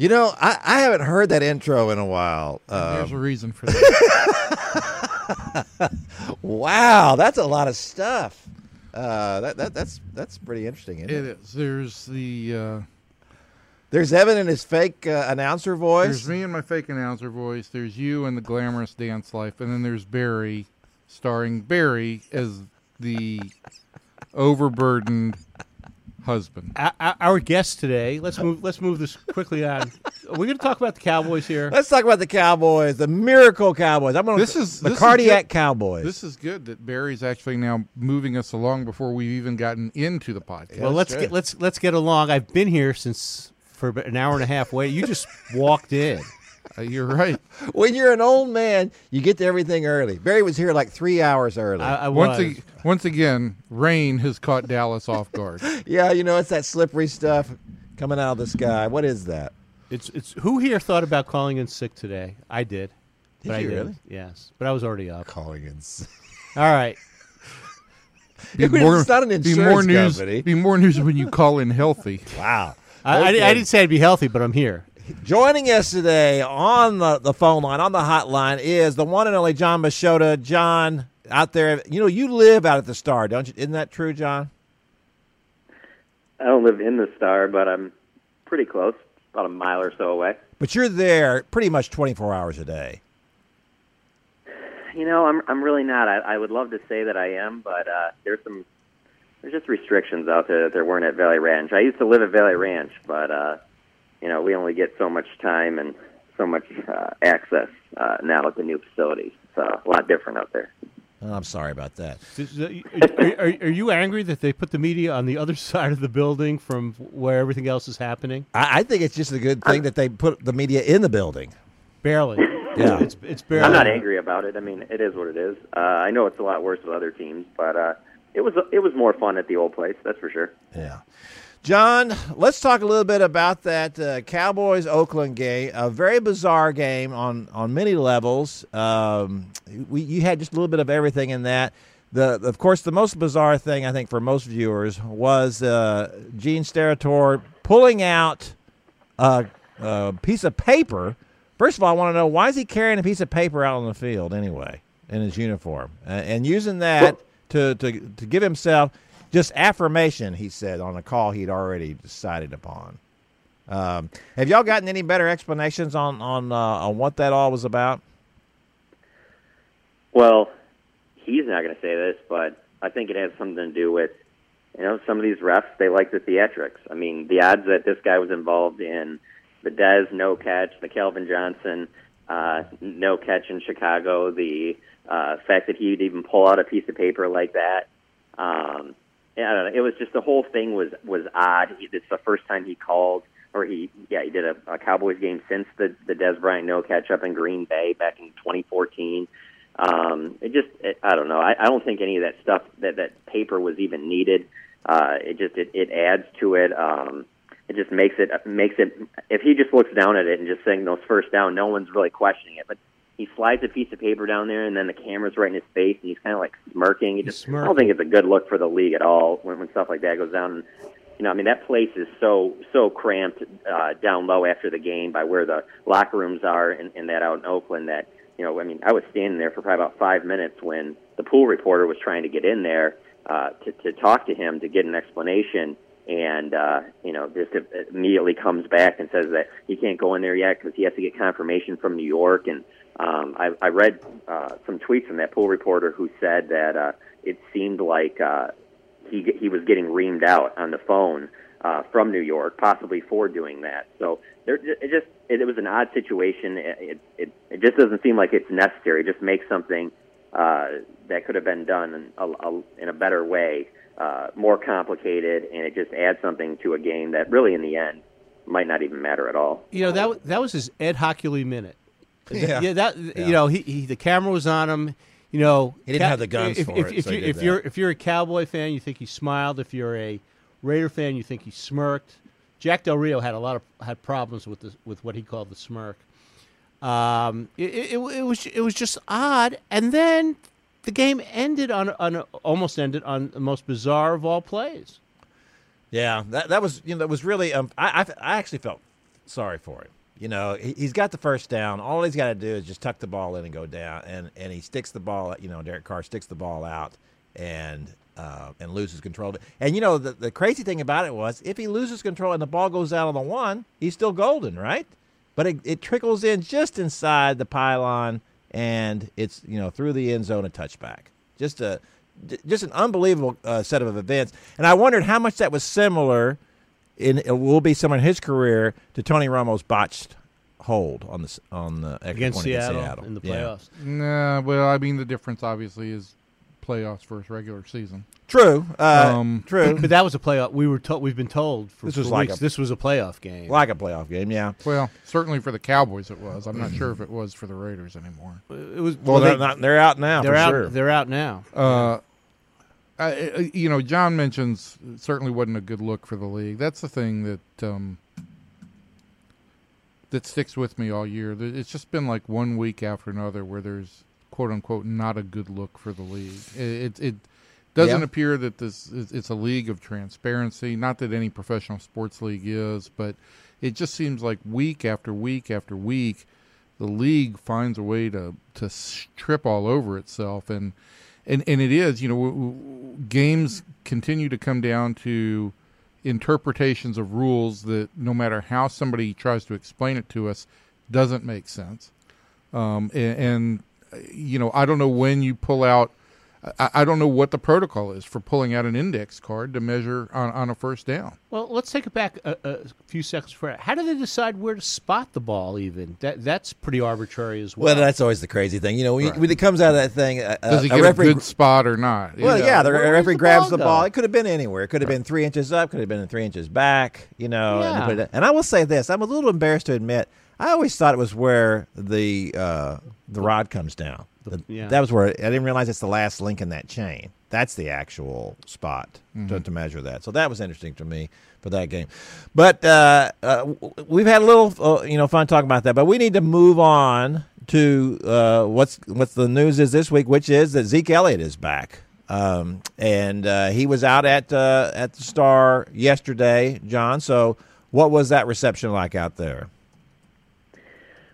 You know, I, I haven't heard that intro in a while. Uh, There's a reason for that. wow, that's a lot of stuff. Uh, that, that that's that's pretty interesting. Isn't it? it is. There's the. Uh, There's Evan and his fake uh, announcer voice. There's me and my fake announcer voice. There's you and the glamorous dance life, and then there's Barry, starring Barry as the overburdened husband. Our, our- our guest today, let's move let's move this quickly on. We're going to talk about the Cowboys here. Let's talk about the Cowboys, the miracle Cowboys. I'm going This is- the this cardiac good. Cowboys. This is good that Barry's actually now moving us along before we've even gotten into the podcast. well, let's good. get let's let's get along. I've been here since for an hour and a half. Wait, you just walked in. Uh, you're right. when you're an old man, you get to everything early. Barry was here like three hours early. I, I Once, was. ag- once again, rain has caught Dallas off guard. yeah, you know it's that slippery stuff coming out of the sky. What is that? It's it's who here thought about calling in sick today? I did. Did but I you didn't. really? Yes, but I was already up. Calling in. sick. All right. Be It's not an be more insurance news. company. Be more news when you call in healthy. Wow. I, I, I didn't say I'd be healthy, but I'm here. Joining us today on the, the phone line, on the hotline, is the one and only John Machota. John, out there, you know, you live out at the Star, don't you? Isn't that true, John? I don't live in the Star, but I'm pretty close, about a mile or so away. But you're there pretty much 24 hours a day. You know, I'm I'm really not. I, I would love to say that I am, but uh, there's some there's just restrictions out there that there weren't at Valley Ranch. I used to live at Valley Ranch, but uh, you know, we only get so much time and so much uh, access uh, now at the new facilities. So a lot different out there. Oh, I'm sorry about that. Are, are, are you angry that they put the media on the other side of the building from where everything else is happening? I, I think it's just a good thing that they put the media in the building. Barely. Yeah. It's it's barely. I'm not angry about it. I mean, it is what it is. Uh, I know it's a lot worse with other teams, but uh, it was it was more fun at the old place. That's for sure. Yeah. John, let's talk a little bit about that uh, Cowboys Oakland game. A very bizarre game on, on many levels. Um, we, you had just a little bit of everything in that. The, of course, the most bizarre thing I think for most viewers was uh, Gene Steratore pulling out a, a piece of paper. First of all, I want to know why is he carrying a piece of paper out on the field anyway in his uniform uh, and using that to, to, to give himself just affirmation, he said on a call he'd already decided upon. Um, have y'all gotten any better explanations on on uh, on what that all was about? Well, he's not going to say this, but I think it has something to do with, you know, some of these refs, they like the theatrics. I mean, the odds that this guy was involved in the Dez no catch, the Calvin Johnson uh, no catch in Chicago, the uh, fact that he'd even pull out a piece of paper like that. Um, I don't know. It was just the whole thing was was odd. It's the first time he called, or he yeah he did a, a Cowboys game since the the Dez Bryant no catch up in Green Bay back in 2014. Um, it just it, I don't know. I, I don't think any of that stuff that that paper was even needed. Uh, it just it, it adds to it. Um, it just makes it makes it. If he just looks down at it and just saying signals first down, no one's really questioning it. But he slides a piece of paper down there, and then the camera's right in his face, and he's kind of like smirking. He just I don't think it's a good look for the league at all when, when stuff like that goes down. And, you know, I mean, that place is so so cramped uh, down low after the game by where the locker rooms are, and, and that out in Oakland. That you know, I mean, I was standing there for probably about five minutes when the pool reporter was trying to get in there uh, to to talk to him to get an explanation and uh, you know just immediately comes back and says that he can't go in there yet because he has to get confirmation from New York and Um, I, I read uh, some tweets from that pool reporter who said that uh, it seemed like uh, he he was getting reamed out on the phone uh, from New York, possibly for doing that. So there, it just it, it was an odd situation. It, it it just doesn't seem like it's necessary. Just makes something uh, that could have been done in a, a, in a better way uh, more complicated, and it just adds something to a game that really, in the end, might not even matter at all. You know that that was his Ed Hochuli minute. Yeah. that Yeah. you know he, he the camera was on him. You know He didn't have the guns if, for if, it, If, so you, if you're if you're a Cowboy fan, you think he smiled. If you're a Raider fan, you think he smirked. Jack Del Rio had a lot of had problems with the, with what he called the smirk. Um, it, it, it was it was just odd, and then the game ended on on almost ended on the most bizarre of all plays. Yeah, that that was you know that was really um I I, I actually felt sorry for him. You know, he, he's got the first down. All he's got to do is just tuck the ball in and go down, and and he sticks the ball. You know, Derek Carr sticks the ball out and uh, and loses control of it. And you know, the the crazy thing about it was if he loses control and the ball goes out on the one, he's still golden, right? But it, it trickles in just inside the pylon, and it's you know through the end zone a touchback. Just a just an unbelievable uh, set of events. And I wondered how much that was similar in it will be similar in his career to Tony Romo's botched hold on the on the extra Against point Seattle, Seattle in the Yeah. playoffs. Nah, well, I mean the difference obviously is playoffs versus regular season. True, uh, Um, true. But that was a playoff. We were told. We've been told for, This was for like weeks, a- this was a playoff game. like a playoff game, yeah. Well, certainly for the Cowboys it was. I'm not sure if it was for the Raiders anymore. It was. Well, they, they're, not, they're out now. they're for out. Sure. They're out now. Uh, I, I- you know, John mentions it certainly wasn't a good look for the league. That's the thing that um, that sticks with me all year. It's just been like one week after another where there's quote unquote not a good look for the league. It it, it doesn't Yeah. appear that this is, it's a league of transparency. Not that any professional sports league is, but it just seems like week after week after week, the league finds a way to to trip all over itself and and and it is you know w- w- games continue to come down to interpretations of rules that no matter how somebody tries to explain it to us doesn't make sense um, and, and you know I don't know when you pull out I, I don't know what the protocol is for pulling out an index card to measure on, on a first down Well, let's take it back a, a few seconds for How do they decide where to spot the ball? Even that that's pretty arbitrary as well. Well, that's always the crazy thing. You know, when, when it comes out of that thing, uh, does he a get referee a good spot or not Well, You yeah, know? the Where- referee the grabs ball the ball. It could have been anywhere. It could have been three inches up. Could have been three inches back. You know. And, Yeah. put it- and I will say this: I'm a little embarrassed to admit. I always thought it was where the uh, the rod comes down. The- yeah. That was where I didn't realize it's the last link in that chain. That's the actual spot Mm-hmm. to, to measure that. So that was interesting to me for that game. But uh, uh, we've had a little uh, you know fun talking about that. But we need to move on to uh, what's what's the news is this week, which is that Zeke Elliott is back. Um, and uh, he was out at uh, at the Star yesterday, John. So, what was that reception like out there?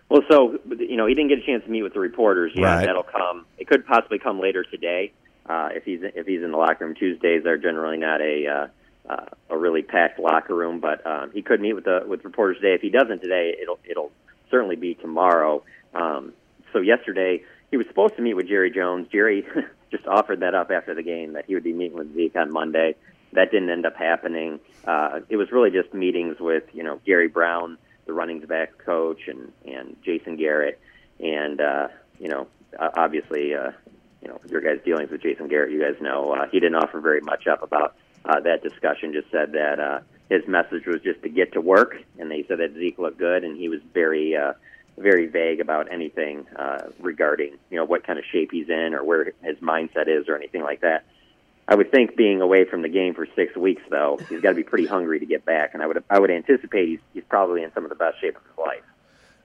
Well, so you know, he didn't get a chance to meet with the reporters yet. Right. That'll come. It could possibly come later today. Uh, if he's if he's in the locker room Tuesdays, they're generally not a uh, uh, a really packed locker room. But um, he could meet with the with reporters today. If he doesn't today, it'll it'll certainly be tomorrow. Um, so yesterday he was supposed to meet with Jerry Jones. Jerry just offered that up after the game that he would be meeting with Zeke on Monday. That didn't end up happening. Uh, it was really just meetings with you know Gary Brown, the running back coach, and and Jason Garrett, and uh, you know obviously uh, you know your guys' dealings with Jason Garrett. You guys know uh, he didn't offer very much up about uh, that discussion. Just said that uh, his message was just to get to work, and they said that Zeke looked good, and he was very. Uh, very vague about anything uh, regarding you know what kind of shape he's in or where his mindset is or anything like that. I would think being away from the game for six weeks, though, he's got to be pretty hungry to get back, and I would I would anticipate he's he's probably in some of the best shape of his life.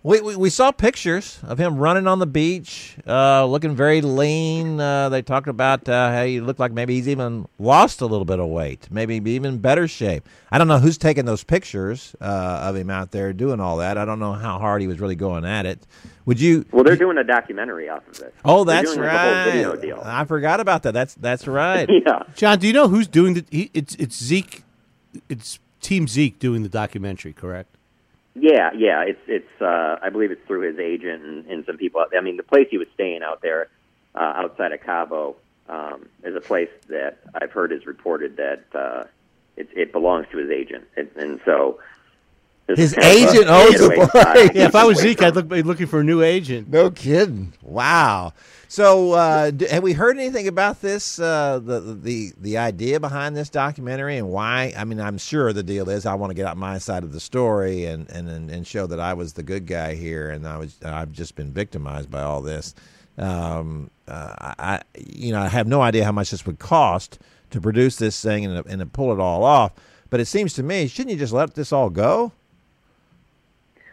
We, we, we saw pictures of him running on the beach, uh, looking very lean. Uh, they talked about uh, how he looked like maybe he's even lost a little bit of weight, maybe even better shape. I don't know who's taking those pictures uh, of him out there doing all that. I don't know how hard he was really going at it. Would you? Well, they're doing a documentary off of it. Oh, that's doing like a whole right. video deal. I forgot about that. That's that's right. yeah. John, do you know who's doing the? He, it's it's Zeke. It's Team Zeke doing the documentary, correct? Yeah, yeah, it's it's. Uh, I believe it's through his agent and, and some people. I mean, the place he was staying out there, uh, outside of Cabo, um, is a place that I've heard is reported that uh, it, it belongs to his agent, and, and so His is kind of a agent owns the getaway Yeah, if I was Zeke, I'd look, be looking for a new agent. No kidding. Wow. So, uh, d- have we heard anything about this? Uh, the the the idea behind this documentary and why? I mean, I'm sure the deal is I want to get out my side of the story and and and, and show that I was the good guy here, and I was I've just been victimized by all this. Um, uh, I you know I have no idea how much this would cost to produce this thing and and to pull it all off. But it seems to me, shouldn't you just let this all go?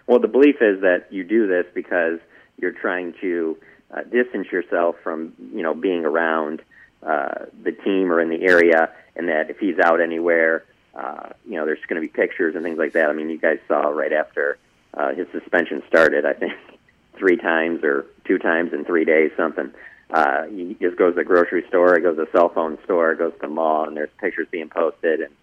Well, the belief is that you do this because you're trying to uh, distance yourself from, you know, being around uh, the team or in the area, and that if he's out anywhere, uh, you know, there's going to be pictures and things like that. I mean, you guys saw right after uh, his suspension started, I think three times or two times in three days, something. Uh, he just goes to the grocery store, he goes to the cell phone store, goes to the mall, and there's pictures being posted. And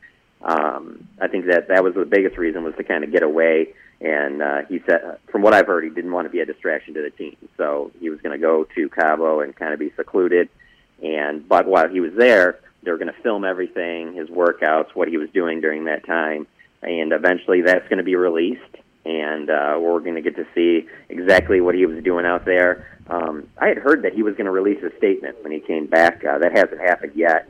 um, I think that that was the biggest reason was to kind of get away. And uh, he said, from what I've heard, he didn't want to be a distraction to the team, so he was going to go to Cabo and kind of be secluded. And but while he was there, they were going to film everything, his workouts, what he was doing during that time, and eventually that's going to be released. And uh, we're going to get to see exactly what he was doing out there. Um, I had heard that he was going to release a statement when he came back. Uh, that hasn't happened yet.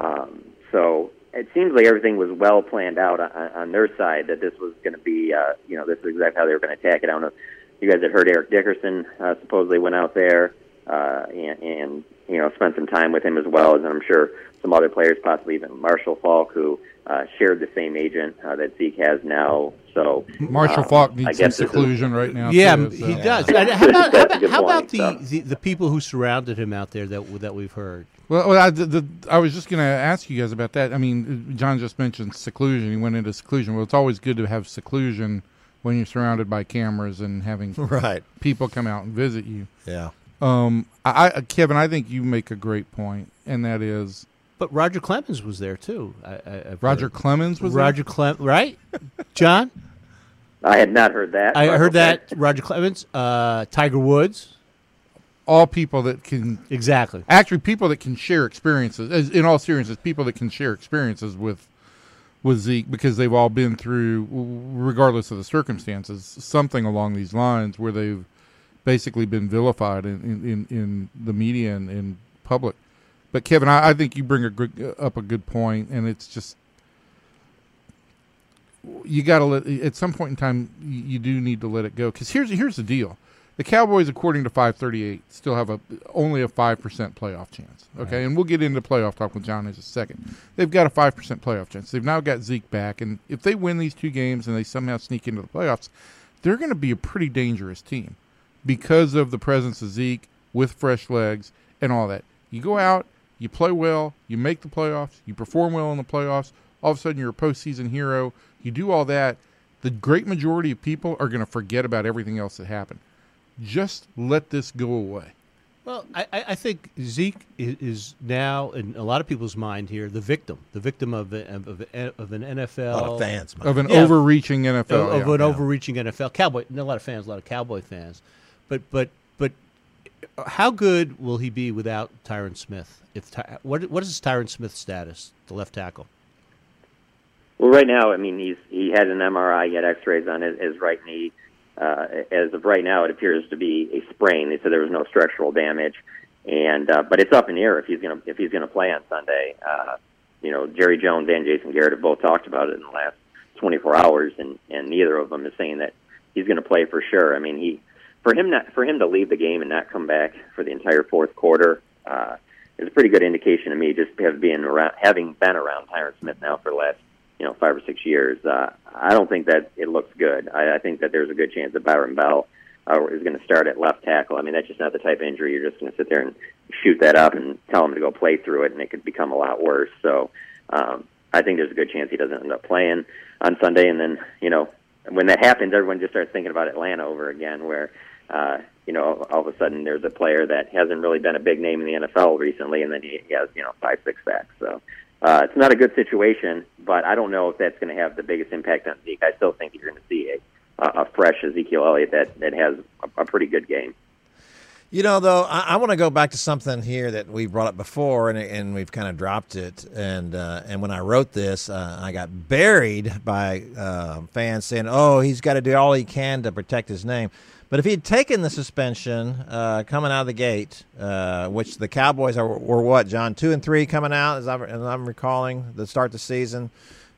Um, so it seems like everything was well planned out on, on their side. That this was going to be, uh, you know, this is exactly how they were going to attack it. I don't know. if You guys had heard Eric Dickerson uh, supposedly went out there uh, and, and you know spent some time with him as well as I'm sure some other players, possibly even Marshall Faulk, who uh, shared the same agent uh, that Zeke has now. So Marshall um, Faulk I needs some guess this is- seclusion right now. Yeah, too, he does. How about, how about, how about point, the, so. the the people who surrounded him out there that that we've heard? Well, well, I, the, the, I was just going to ask you guys about that. I mean, John just mentioned seclusion. He went into seclusion. Well, it's always good to have seclusion when you're surrounded by cameras and having Right. people come out and visit you. Yeah. Um, I, I, Kevin, I think you make a great point, and that is But Roger Clemens was there too. I, I, Roger heard. Clemens was there? Roger Clem, right? John, I had not heard that. I but heard okay. that Roger Clemens, uh, Tiger Woods, all people that can exactly. actually people that can share experiences. As, in all seriousness, people that can share experiences with with Zeke because they've all been through, regardless of the circumstances, something along these lines where they've basically been vilified in in, in, in the media and in public. But Kevin, I, I think you bring a good, uh, up a good point, and it's just you got to let at some point in time you, you do need to let it go because here's here's the deal the cowboys according to 538 still have a only a 5% playoff chance okay? And we'll get into playoff talk with john in a second. They've got a 5% playoff chance. They've now got zeke back and if they win these two games and they somehow sneak into the playoffs they're going to be a pretty dangerous team because of the presence of zeke with fresh legs and all that. You go out you play well you make the playoffs you perform well in the playoffs all of a sudden you're a postseason hero you do all that the great majority of people are going to forget about everything else that happened just let this go away. Well, I, I I think Zeke is now in a lot of people's mind here the victim, the victim of a, of, a, of an NFL A lot of fans. Of an Yeah. overreaching NFL. of, of yeah. an overreaching NFL cowboy. A lot of fans, a lot of cowboy fans, but but but how good will he be without Tyron Smith? If Ty, what what is Tyron Smith's status, the left tackle? Well, right now, I mean, he's he had an MRI, he had X-rays on his, his right knee. Uh, as of right now, it appears to be a sprain. They said there was no structural damage, and uh, but it's up in the air if he's gonna if he's gonna play on Sunday. Uh, you know, Jerry Jones and Jason Garrett have both talked about it in the last 24 hours, and and neither of them is saying that he's going to play for sure. I mean, he for him not for him to leave the game and not come back for the entire fourth quarter uh, is a pretty good indication to me. Just have being around, having been around Tyron Smith now for the last you know five or six years. Uh, I don't think that it looks good. I, I think that there's a good chance that Byron Bell uh, is going to start at left tackle. I mean, that's just not the type of injury you're just going to sit there and shoot that up and tell him to go play through it, and it could become a lot worse. So um, I think there's a good chance he doesn't end up playing on Sunday, and then you know when that happens, everyone just starts thinking about Atlanta over again, where uh, you know all of a sudden there's a player that hasn't really been a big name in the NFL recently, and then he, has you know five six sacks. So uh, it's not a good situation, but I don't know if that's going to have the biggest impact on Zeke. I still think you're going to see a, a fresh Ezekiel Elliott that that has a, a pretty good game. You know, though, I, I want to go back to something here that we brought up before, and, and we've kind of dropped it. And uh, and when I wrote this, uh, I got buried by uh, fans saying, "Oh, he's got to do all he can to protect his name." But if he'd taken the suspension uh, coming out of the gate, uh, which the Cowboys are, were what, John, two and three coming out, as I'm, as I'm recalling, the start of the season.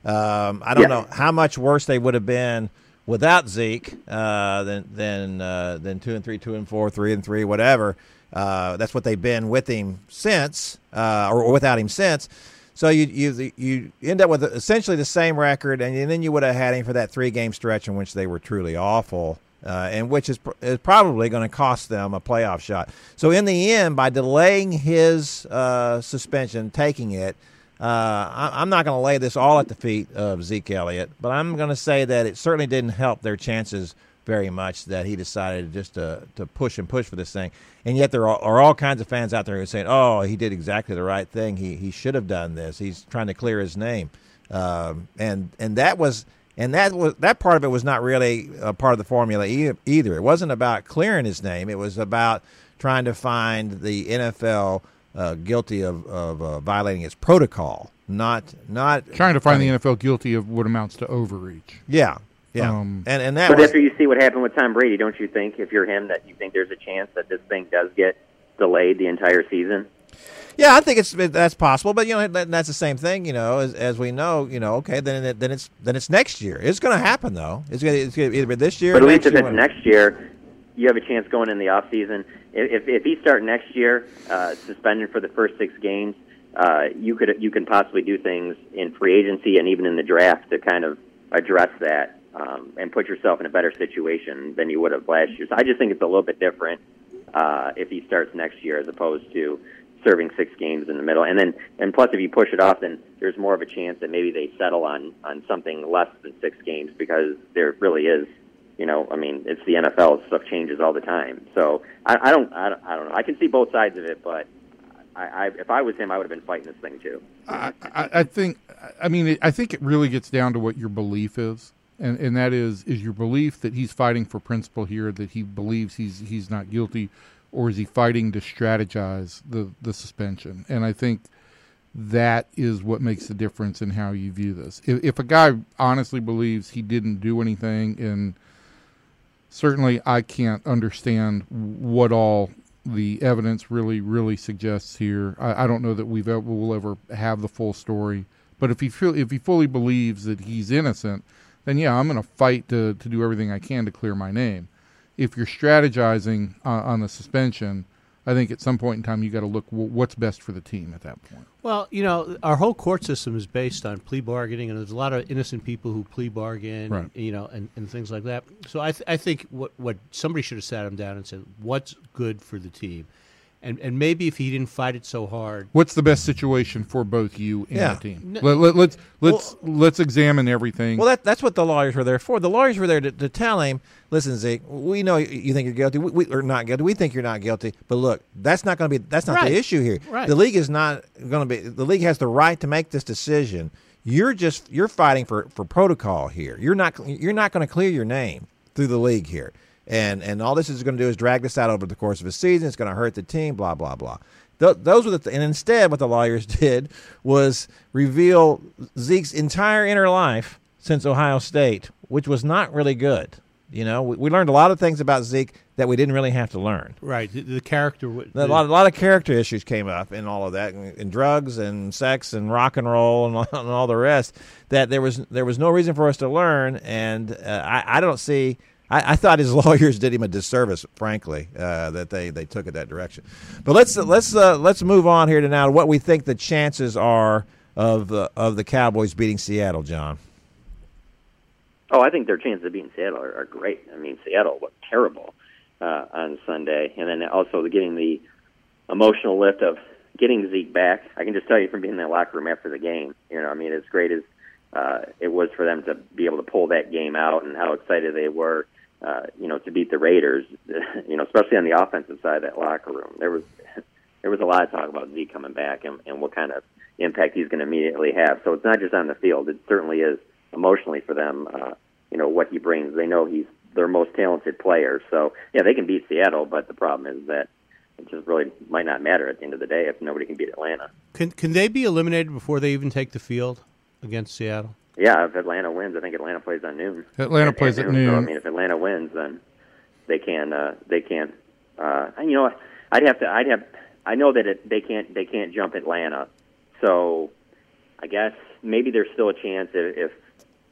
Um, I don't Yeah. know how much worse they would have been without Zeke uh, than than uh, than two and three, two and four, three and three, whatever. Uh, that's what they've been with him since, uh, or, or without him since. So you you you end up with essentially the same record, and then you would have had him for that three game stretch in which they were truly awful, uh, and which is, pr- is probably going to cost them a playoff shot. So in the end, by delaying his uh, suspension, taking it, uh, I, I'm not going to lay this all at the feet of Zeke Elliott, but I'm going to say that it certainly didn't help their chances very much that he decided just to, to push and push for this thing. And yet there are, are all kinds of fans out there who are saying, "Oh, he did exactly the right thing. He he should have done this. He's trying to clear his name." Um, and and that was and that was that part of it was not really a part of the formula e- either. It wasn't about clearing his name. It was about trying to find the NFL uh, guilty of of uh, violating its protocol, not not Trying to find the NFL guilty of what amounts to overreach. yeah yeah Um, and and that But was after you see what happened with Tom Brady, don't you think, if you're him, that you think there's a chance that this thing does get delayed the entire season? Yeah, I think it's that's possible, but you know that, that's the same thing. You know, as, as we know, you know, okay, then it, then it's then it's next year. It's going to happen though. It's going to it's gonna either be this year. But or at least next if it's next year, you have a chance going in the off season. If if he start next year, uh, suspended for the first six games, uh, you could you can possibly do things in free agency and even in the draft to kind of address that um, and put yourself in a better situation than you would have last year. So I just think it's a little bit different uh, if he starts next year as opposed to serving six games in the middle. And then and plus if you push it off, then there's more of a chance that maybe they settle on on something less than six games because there really is you know, I mean, it's the NFL. Stuff changes all the time. So I, I don't, I don't, I don't know. I can see both sides of it, but I, I, if I was him, I would have been fighting this thing too. I, I think, I mean, I think it really gets down to what your belief is, and and that is is your belief that he's fighting for principle here, that he believes he's he's not guilty, or is he fighting to strategize the the suspension? And I think that is what makes the difference in how you view this. If, if a guy honestly believes he didn't do anything, and certainly I can't understand what all the evidence really, really suggests here. I, I don't know that we've ever, will ever have the full story. But if he feel, if he fully believes that he's innocent, then yeah, I'm going to fight to to do everything I can to clear my name. If you're strategizing uh, on the suspension, I think at some point in time you got to look w- what's best for the team at that point. Well, you know, our whole court system is based on plea bargaining, and there's a lot of innocent people who plea bargain, Right. you know, and, and things like that. So I, th- I think what what somebody should have sat him down and said, what's good for the team, and and maybe if he didn't fight it so hard, What's the best situation for both you and Yeah. the team? N- Let, let, let's let's let's examine everything. Well, that, that's what the lawyers were there for. The lawyers were there to, to tell him, listen, Zeke, we know you- you think you're guilty. We, we, or not guilty. We think you're not guilty. But look, that's not going to be, that's not Right. the issue here. Right. The league is not going to be, the league has the right to make this decision. You're just, you're fighting for, for protocol here. You're not, you're not going to clear your name through the league here. And, and all this is going to do is drag this out over the course of a season. It's going to hurt the team, blah, blah, blah. Th- those were the th- and instead what the lawyers did was reveal Zeke's entire inner life since Ohio State, which was not really good. You know, we, we learned a lot of things about Zeke that we didn't really have to learn. right, the, the character. w- A lot, a lot of character issues came up in all of that, and, and drugs and sex and rock and roll and, all- and all the rest. That there was there was no reason for us to learn, and uh, I, I don't see. I, I thought his lawyers did him a disservice, frankly, uh, that they, they took it that direction. But let's let's uh, let's move on here to now what we think the chances are of the of the Cowboys beating Seattle, John. Oh, I think their chances of beating Seattle are, are great. I mean, Seattle looked terrible uh, on Sunday, and then also getting the emotional lift of getting Zeke back. I can just tell you from being in that locker room after the game. You know, I mean, as great as uh, it was for them to be able to pull that game out, and how excited they were. Uh, you know, to beat the Raiders. You know, especially on the offensive side of that locker room, there was there was a lot of talk about Zeke coming back and, and what kind of impact he's going to immediately have. So it's not just on the field; it certainly is emotionally for them uh, you know what he brings. They know he's their most talented player. So yeah, they can beat Seattle, but the problem is that it just really might not matter at the end of the day if nobody can beat Atlanta. Can can they be eliminated before they even take the field against Seattle? Yeah, if Atlanta wins, I think Atlanta plays on noon. Atlanta plays at noon. So, I mean, if Atlanta wins, then they can. Uh, they can. Uh, and, you know, I'd have to. I'd have. I know that it, they can't. They can't jump Atlanta. So, I guess maybe there's still a chance if. if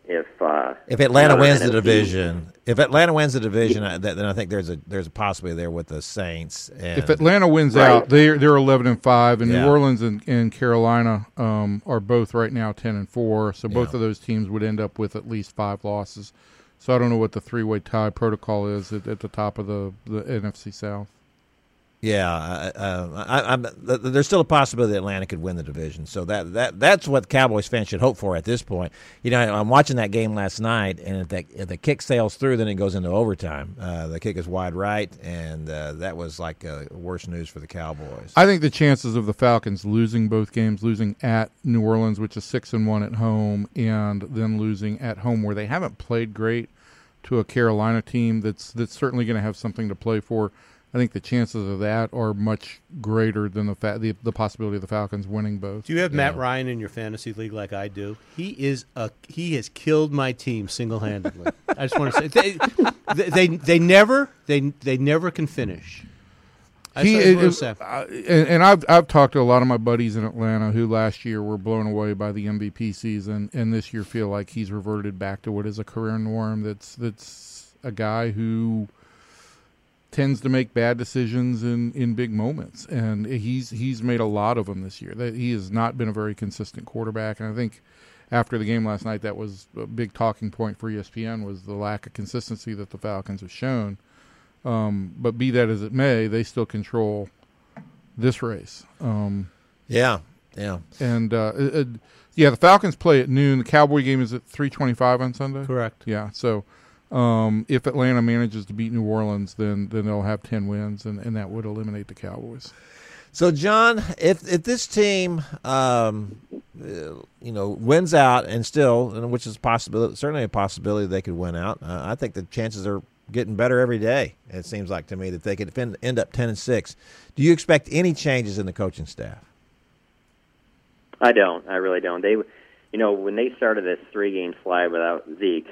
if, uh, If Atlanta wins the division, if Atlanta wins the division, I- then I think there's a there's a possibility there with the Saints. And If Atlanta wins Right. out, they're they're eleven and five, and Yeah. New Orleans and, and Carolina um, are both right now ten and four. So both Yeah. of those teams would end up with at least five losses. So I don't know what the three way tie protocol is at, at the top of the, the NFC South. Yeah, uh, I, there's still a possibility that Atlanta could win the division. So that that that's what Cowboys fans should hope for at this point. You know, I'm watching that game last night, and if, that, if the kick sails through, then it goes into overtime. Uh, the kick is wide right, and uh, that was like uh, worse news for the Cowboys. I think the chances of the Falcons losing both games, losing at New Orleans, which is six and one at home, and then losing at home where they haven't played great to a Carolina team that's that's certainly going to have something to play for. I think the chances of that are much greater than the fa- the, the possibility of the Falcons winning both. Do you have Matt Ryan in your fantasy league like I do? He is a he has killed my team single handedly. I just want to say they, they they never they they never can finish. I he is, uh, and, and I've I've talked to a lot of my buddies in Atlanta who last year were blown away by the MVP season, and this year feel like he's reverted back to what is a career norm. That's that's a guy who tends to make bad decisions in, in big moments, and he's he's made a lot of them this year. That he has not been a very consistent quarterback, and I think after the game last night, that was a big talking point for ESPN was the lack of consistency that the Falcons have shown. Um, but be that as it may, they still control this race. Um, yeah, yeah. and uh, it, it- yeah, the Falcons play at noon. The Cowboy game is at three twenty-five on Sunday. Correct. Yeah, so um, if Atlanta manages to beat New Orleans, then then they'll have ten wins, and, and that would eliminate the Cowboys. So, John, if if this team, um, uh, you know, wins out and still, and which is possibility, certainly a possibility they could win out. Uh, I think the chances are getting better every day. It seems like to me that they could fin- end up ten and six. Do you expect any changes in the coaching staff? I don't. I really don't. They, you know, when they started this three-game slide without Zeke,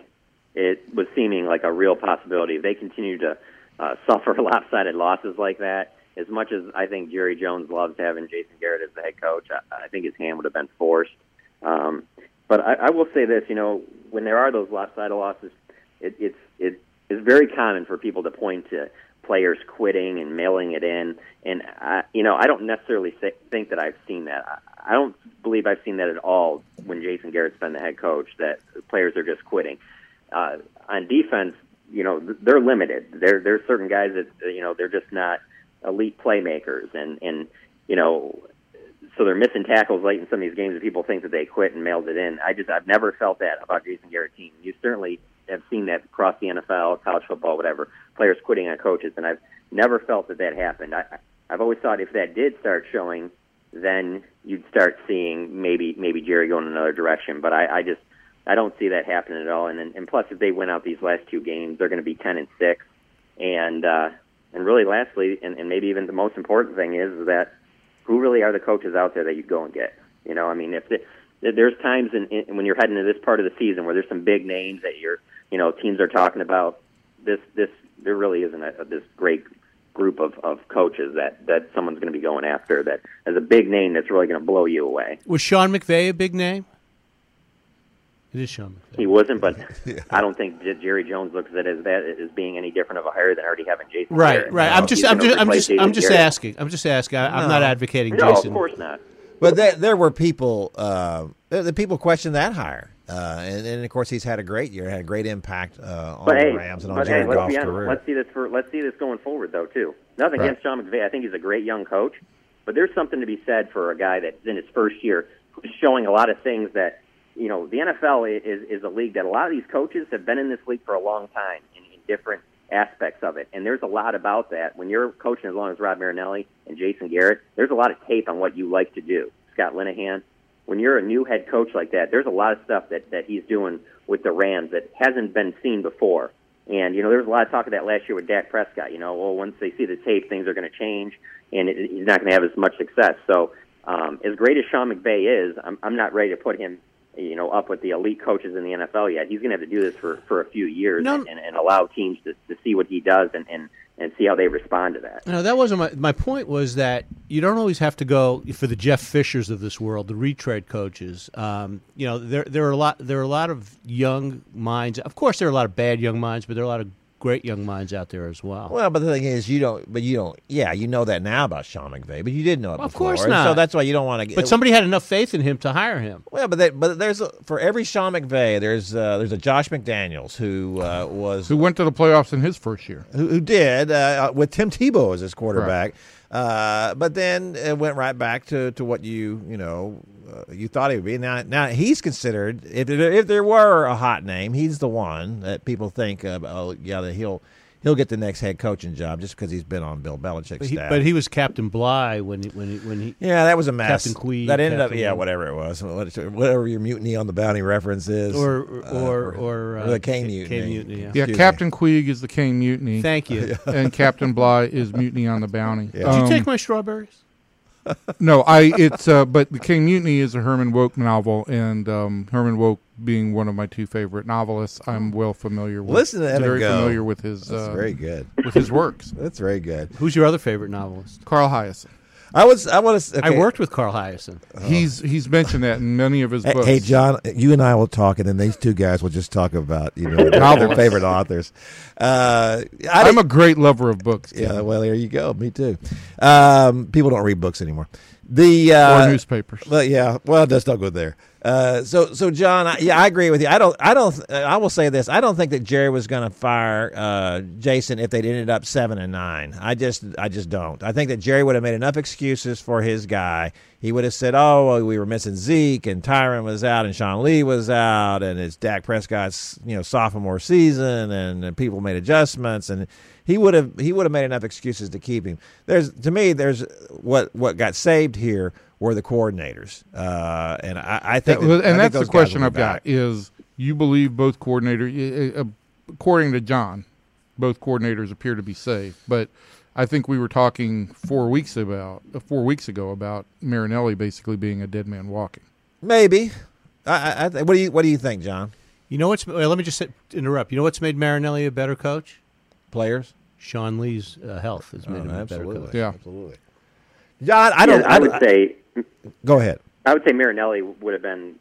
it was seeming like a real possibility. They continue to uh, suffer lopsided losses like that, as much as I think Jerry Jones loves having Jason Garrett as the head coach, I, I think his hand would have been forced. Um, but I, I will say this: you know, when there are those lopsided losses, it, it's it is very common for people to point to players quitting and mailing it in. And I, you know, I don't necessarily say, think that I've seen that. I, I don't believe I've seen that at all when Jason Garrett's been the head coach. That players are just quitting. Uh, on defense, you know, they're limited. There, there's certain guys that you know they're just not elite playmakers, and and you know, so they're missing tackles late in some of these games. And people think that they quit and mailed it in. I just, I've never felt that about Jason Garrett's team. You certainly have seen that across the NFL, college football, whatever. Players quitting on coaches, and I've never felt that that happened. I, I've always thought if that did start showing, then you'd start seeing maybe maybe Jerry going in another direction. But I, I just I don't see that happening at all. And and, plus, if they win out these last two games, they're going to be ten and six. And uh, and really, lastly, and, and maybe even the most important thing is, that who really are the coaches out there that you'd go and get? You know, I mean, if the, there's times in, in when you're heading to this part of the season where there's some big names that you're, you know, teams are talking about. This this there really isn't a, this great group of, of coaches that that someone's going to be going after that has a big name that's really going to blow you away. Was Sean McVay a big name? It is Sean McVay. He wasn't, but I don't think Jerry Jones looks at it as that as being any different of a hire than already having Jason. Right, Garrett. right. You know, I'm just, I'm just, I'm just, I'm just Garrett- asking. I'm just asking. I, I'm No. not advocating No, Jason. of course not. But there, there were people. Uh, the the people questioned that hire, uh, and, and of course he's had a great year, had a great impact uh, on But the hey, Rams and on but Jared hey, let's Goff's career. Let's see this for let's see this going forward though too. Nothing Right. against Sean McVay. I think he's a great young coach, but there's something to be said for a guy that's in his first year who's showing a lot of things that you know the NFL is is a league that a lot of these coaches have been in this league for a long time in, in different aspects of it, and there's a lot about that. When you're coaching as long as Rod Marinelli and Jason Garrett, there's a lot of tape on what you like to do. Scott Linehan, when you're a new head coach like that, there's a lot of stuff that that he's doing with the Rams that hasn't been seen before. And you know, there was a lot of talk of that last year with Dak Prescott. You know, well, once they see the tape, things are going to change, and it, he's not going to have as much success. So, um, as great as Sean McVay is, I'm, I'm not ready to put him, you know, up with the elite coaches in the NFL yet. He's going to have to do this for for a few years No. and, and, and allow teams to, to see what he does and, and and see how they respond to that. No, that wasn't my my point. Was that you don't always have to go for the Jeff Fishers of this world, the retread coaches. Um, you know, there there are a lot there are a lot of young minds. Of course, there are a lot of bad young minds, but there are a lot of great young minds out there as well. Well, but the thing is, you don't. But you don't. Yeah, you know that now about Sean McVay, but you didn't know it Of before. course not. So that's why you don't want to get. but somebody had enough faith in him to hire him. Well, but they, but there's a, for every Sean McVay, there's uh, there's a Josh McDaniels who uh, was Who went to the playoffs in his first year? who, who did uh, with Tim Tebow as his quarterback, uh, but then it went right back to, to what you you know uh, you thought he would be. Now now he's considered if there- if there were a hot name, he's the one that people think of. Oh yeah, that he'll he'll get the next head coaching job just because he's been on Bill Belichick's But he, staff. but he was Captain Bligh when he, when he, when he yeah, that was a mess. Captain Queeg, That ended Captain- up, yeah, whatever it was, whatever your mutiny on the bounty reference is, or Uh, or or, uh, the Caine mutiny. Caine mutiny. Yeah. Yeah, Excuse Captain Queeg is the Caine Mutiny, Thank you. and Captain Bligh is Mutiny on the Bounty. Yeah. Did you Um, take my strawberries? No, I it's uh, but the King Mutiny is a Herman Wouk novel, and um, Herman Wouk being one of my two favorite novelists, I'm well familiar with. Listen to Evan very go. familiar with his That's uh, very good. with his works. That's very good. Who's your other favorite novelist? Carl Hiaasen. I was, I want to. I worked with Carl Hiaasen. He's he's mentioned that in many of his Hey, books. hey, John, you and I will talk, and then these two guys will just talk about you know their, their favorite authors. Uh, I I'm a great lover of books. yeah. Well, there you go. Me too. Um, people don't read books anymore. The uh, or newspapers. Well, yeah. Well, let's not go there. Uh, so, so John, I, yeah, I agree with you. I don't, I don't, uh, I will say this: I don't think that Jerry was going to fire uh, Jason if they'd ended up seven and nine. I just, I just don't. I think that Jerry would have made enough excuses for his guy. He would have said, "Oh, well, we were missing Zeke, and Tyron was out, and Sean Lee was out, and it's Dak Prescott's, you know, sophomore season, and, and people made adjustments, and." He would have he would have made enough excuses to keep him. There's to me there's what what got saved here were the coordinators, uh, and I, I think That- that- I and think that's the question I've got is you believe both coordinators, uh, according to John, both coordinators appear to be safe, but I think we were talking four weeks about uh, four weeks ago about Marinelli basically being a dead man walking. Maybe. I, I, I th- what do you what do you think, John? You know what's? Well, let me just say- interrupt. You know what's made Marinelli a better coach? Players? Sean Lee's uh, health has made him a better coach. Yeah. absolutely. John, I don't. Yeah, I would say go ahead. I would say Marinelli would have been.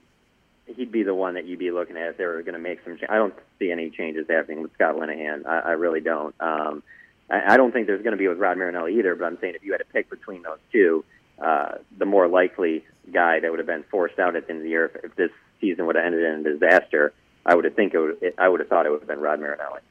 He'd be the one that you'd be looking at if they were going to make some. Cha- I don't see any changes happening with Scott Linehan. I, I really don't. Um, I, I don't think there's going to be with Rod Marinelli either. But I'm saying if you had to pick between those two, uh, the more likely guy that would have been forced out at the end of the year if, if this season would have ended in a disaster, I would have think it would. It, I would have thought it would have been Rod Marinelli.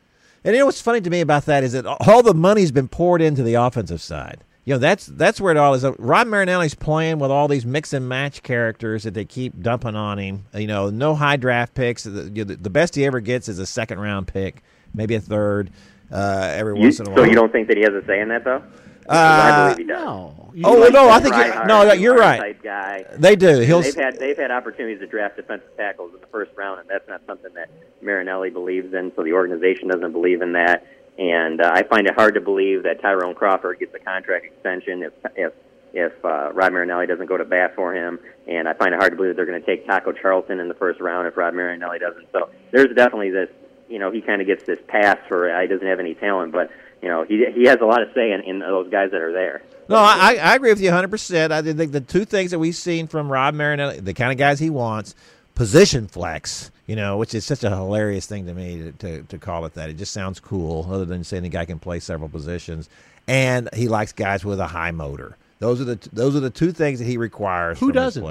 And you know what's funny to me about that is that all the money's been poured into the offensive side. You know that's that's where it all is. Rod Marinelli's playing with all these mix and match characters that they keep dumping on him. You know, no high draft picks. The, you know, the best he ever gets is a second round pick, maybe a third. Uh, every You, once in a while. so you don't think that he has a say in that though? Uh, I believe he does. No. You- Oh, He likes no, I think you're- try-hard, no, you're right. Guy. They do. He'll. they've had they've had opportunities to draft defensive tackles in the first round, and that's not something that Marinelli believes in. So the organization doesn't believe in that, and uh, I find it hard to believe that Tyrone Crawford gets a contract extension if if if uh, Rod Marinelli doesn't go to bat for him, and I find it hard to believe that they're going to take Taco Charlton in the first round if Rod Marinelli doesn't. So there's definitely this, you know, he kind of gets this pass for uh, he doesn't have any talent, but you know he he has a lot of say in, in those guys that are there. No, I, I agree with you 100%. I think the two things that we've seen from Rob Marinelli, the kind of guys he wants, position flex, you know, which is such a hilarious thing to me to, to, to call it that. It just sounds cool, other than saying the guy can play several positions. And he likes guys with a high motor. Those are the those are the two things that he requires. Who doesn't?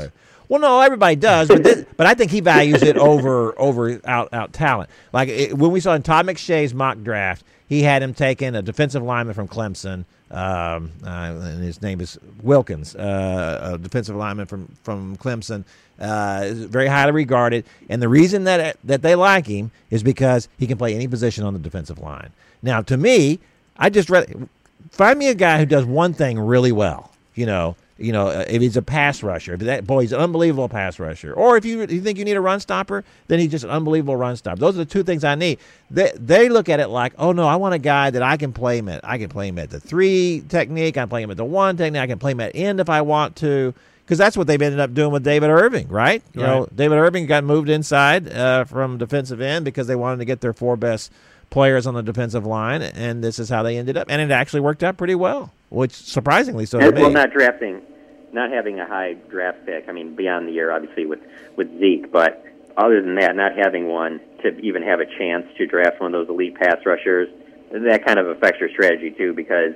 Well, no, everybody does, but this, but I think he values it over over out out talent. Like it, when we saw in Todd McShay's mock draft, he had him taking a defensive lineman from Clemson, um, uh, and his name is Wilkins, uh, a defensive lineman from from Clemson, uh, very highly regarded. And the reason that that they like him is because he can play any position on the defensive line. Now, to me, I just read find me a guy who does one thing really well, you know, You know, uh, if he's a pass rusher, if that boy, he's an unbelievable pass rusher, or if you, you think you need a run stopper, then he's just an unbelievable run stopper. Those are the two things I need. They they look at it like, oh no, I want a guy that I can play him at. I can play him at the three technique. I can play him at the one technique. I can play him at end if I want to. Because that's what they've ended up doing with David Irving, right? You know, David Irving got moved inside uh, from defensive end because they wanted to get their four best players on the defensive line, and this is how they ended up. And it actually worked out pretty well, which surprisingly so to And, me. well, not drafting, not having a high draft pick. I mean, beyond the year, obviously with with Zeke, but other than that, not having one to even have a chance to draft one of those elite pass rushers, that kind of affects your strategy too, because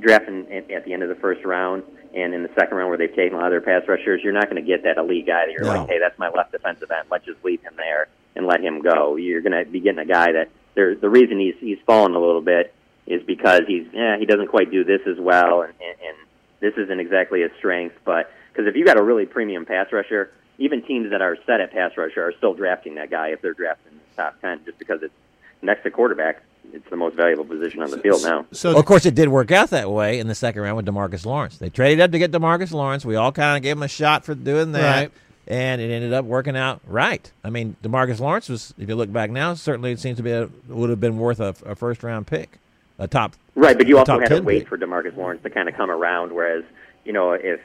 drafting at, the end of the first round and in the second round where they've taken a lot of their pass rushers, you're not going to get that elite guy that you're No. like, hey, that's my left defensive end. Let's just leave him there and let him go. You're going to be getting a guy that there. The reason he's he's fallen a little bit is because he's yeah he doesn't quite do this as well, and, and, and this isn't exactly his strength. But because if you got a really premium pass rusher, even teams that are set at pass rusher are still drafting that guy if they're drafting in the top ten, just because it's next to quarterback. It's the most valuable position on the field now. So Well, of course, it did work out that way in the second round with Demarcus Lawrence. They traded up to get Demarcus Lawrence. We all kind of gave him a shot for doing that, Right. and it ended up working out right. I mean, Demarcus Lawrence was, if you look back now, certainly it seems to be a, would have been worth a, a first round pick, a top. Right, but you also have to wait for Demarcus Lawrence to kind of come around. Whereas, you know, if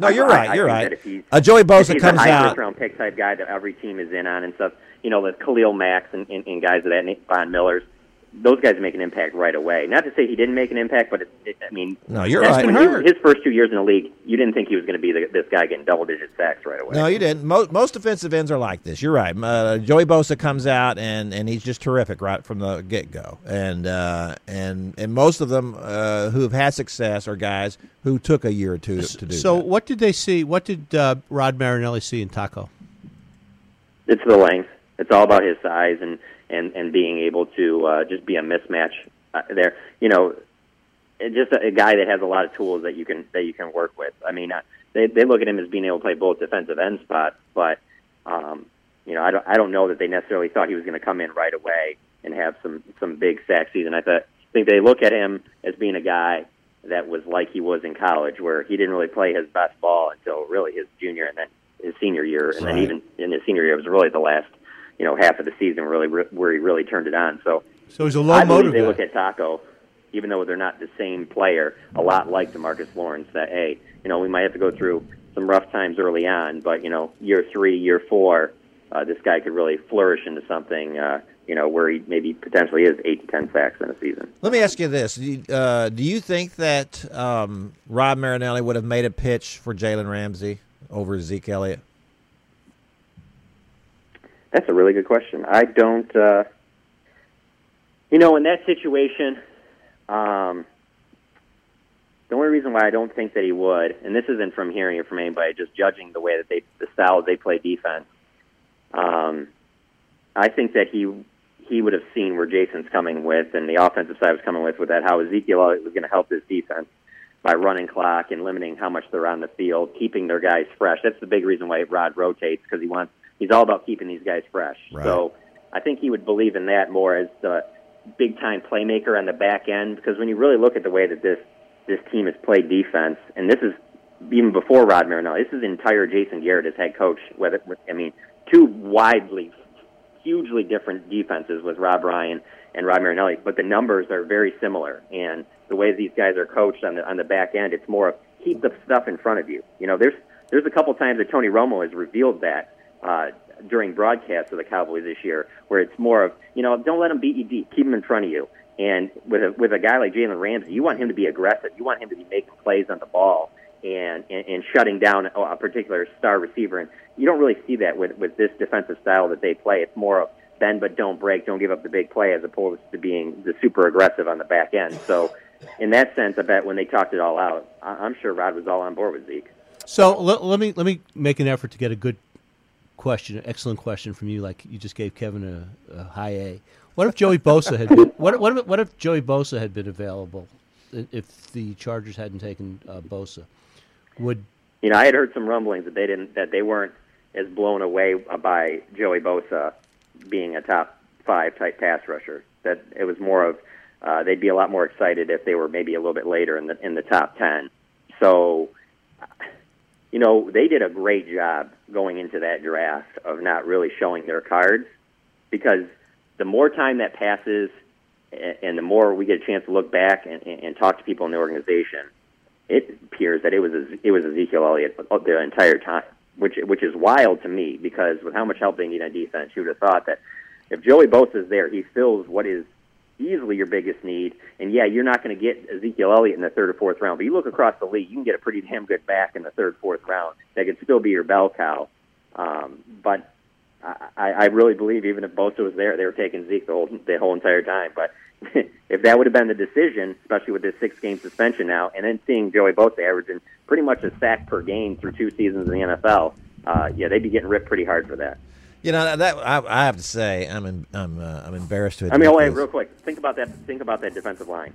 No, you're I- right. I you're think right. he's- Uh, Joey Bosa comes a out. round pick type guy that every team is in on and stuff. You know, the Khalil Macks and, and, and guys of that, Von Millers. Those guys make an impact right away. Not to say he didn't make an impact, but it, it, I mean, No, you're that's right. when Hurt. he- his first two years in the league, you didn't think he was going to be the, this guy getting double digit sacks right away. No, you didn't. Most, most defensive ends are like this. You're right. Uh, Joey Bosa comes out and, and he's just terrific right from the get go. And uh, and and most of them uh, who have had success are guys who took a year or two to, to do. so that. what did they see? What did uh, Rod Marinelli see in Taco? It's the length. It's all about his size and and and being able to uh, just be a mismatch uh, there. You know, just a, a guy that has a lot of tools that you can that you can work with. I mean, uh, they they look at him as being able to play both defensive end spots, but um, you know, I don't I don't know that they necessarily thought he was going to come in right away and have some some big sack season. I thought think they look at him as being a guy that was like he was in college, where he didn't really play his best ball until really his junior and then his senior year, and then even in his senior year it was really the last you know half of the season really where he really turned it on. So So he's a low I motive they look at Taco, even though they're not the same player, a lot like Demarcus Lawrence. That hey, you know, we might have to go through some rough times early on, but you know, year three, year four, uh, this guy could really flourish into something. Uh, you know, where he maybe potentially is eight to ten sacks in a season. Let me ask you this: Do you, uh, Do you think that um, Rob Marinelli would have made a pitch for Jalen Ramsey over Zeke Elliott? That's a really good question. I don't. Uh, you know, in that situation, um, the only reason why I don't think that he would, and this isn't from hearing it from anybody, just judging the way that they, the style they play defense. Um, I think that he he would have seen where Jason's coming with, and the offensive side was coming with, with that how Ezekiel was going to help this defense by running clock and limiting how much they're on the field, keeping their guys fresh. That's the big reason why Rod rotates because he wants he's all about keeping these guys fresh. Right. So I think he would believe in that more as the big time playmaker on the back end because when you really look at the way that this this team has played defense, and this is even before Rod Marinelli, this is entire Jason Garrett as head coach. Whether I mean two widely, hugely different defenses with Rob Ryan and Rod Marinelli, but the numbers are very similar. And the way these guys are coached on the on the back end, it's more of keep the stuff in front of you. You know, there's there's a couple times that Tony Romo has revealed that uh, during broadcasts of the Cowboys this year, where it's more of you know don't let them beat you deep, keep them in front of you. And with a with a guy like Jalen Ramsey, you want him to be aggressive. You want him to be making plays on the ball and and, and shutting down a, a particular star receiver. And you don't really see that with with this defensive style that they play. It's more of bend but don't break, don't give up the big play, as opposed to being the super aggressive on the back end. So, in that sense, I bet when they talked it all out, I- I'm sure Rod was all on board with Zeke. So let, let me let me make an effort to get a good question, excellent question from you, like you just gave Kevin a, a high A. What if Joey Bosa had been? What what if, what if Joey Bosa had been available? If the Chargers hadn't taken uh, Bosa, would You know, I had heard some rumblings that they didn't that they weren't as blown away by Joey Bosa being a top five type pass rusher. That it was more of uh, they'd be a lot more excited if they were maybe a little bit later in the in the top ten. So you know, they did a great job going into that draft of not really showing their cards because the more time that passes and the more we get a chance to look back and, and and talk to people in the organization, it appears that it was it was Ezekiel Elliott the entire time, which which is wild to me because with how much help they need on defense, you would have thought that if Joey Bosa is there, he fills what is easily your biggest need. And yeah, you're not going to get Ezekiel Elliott in the third or fourth round, but you look across the league, you can get a pretty damn good back in the third, fourth round that could still be your bell cow. Um, but I, I really believe even if Bosa was there, they were taking Zeke the whole the whole entire time. But if that would have been the decision, especially with this six game suspension now, and then seeing Joey Bosa averaging pretty much a sack per game through two seasons in the NFL, uh, yeah, they'd be getting ripped pretty hard for that. You know that I, I have to say I'm in, I'm uh, I'm embarrassed to admit. I mean, oh, wait, this. real quick. Think about that. Think about that defensive line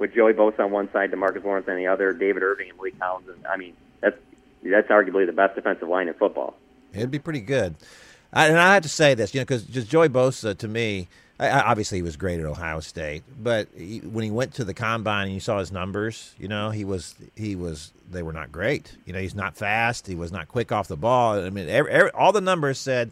with Joey Bosa on one side, Demarcus Lawrence on the other, David Irving and Maliek Collins. And, I mean, that's that's arguably the best defensive line in football. It'd be pretty good. I, and I have to say this, you know, because just Joey Bosa to me, I, I, obviously he was great at Ohio State, but he, when he went to the combine and you saw his numbers, you know, he was he was they were not great. You know, he's not fast. He was not quick off the ball. I mean, every, every, all the numbers said,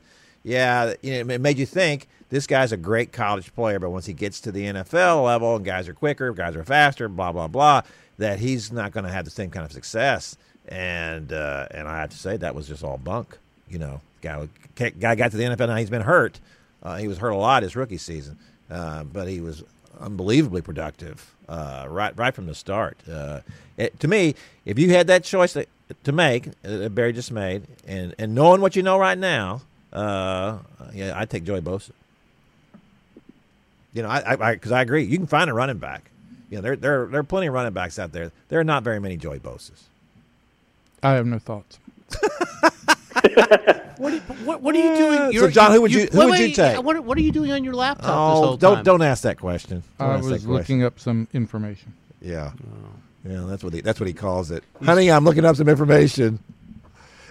yeah, you know, it made you think this guy's a great college player, but once he gets to the NFL level and guys are quicker, guys are faster, blah blah blah, that he's not going to have the same kind of success. And uh, and I have to say that was just all bunk. You know, guy guy got to the NFL now he's been hurt. Uh, he was hurt a lot his rookie season, uh, but he was unbelievably productive uh, right right from the start. Uh, it, to me, if you had that choice to, to make, Barry just made, and and knowing what you know right now, uh, yeah, I'd take Joey Bosa. You know, I I because I, 'cause I agree. You can find a running back. You know, there there there are plenty of running backs out there. There are not very many Joey Bosas. I have no thoughts. What are you, what, what are you doing? So, You're- John, who would you- who wait, would you take? What, what are you doing on your laptop this Oh, whole don't time? don't ask that question. Don't I was question. looking up some information. Yeah, yeah, that's what he that's what he calls it. Honey, I'm looking up some information.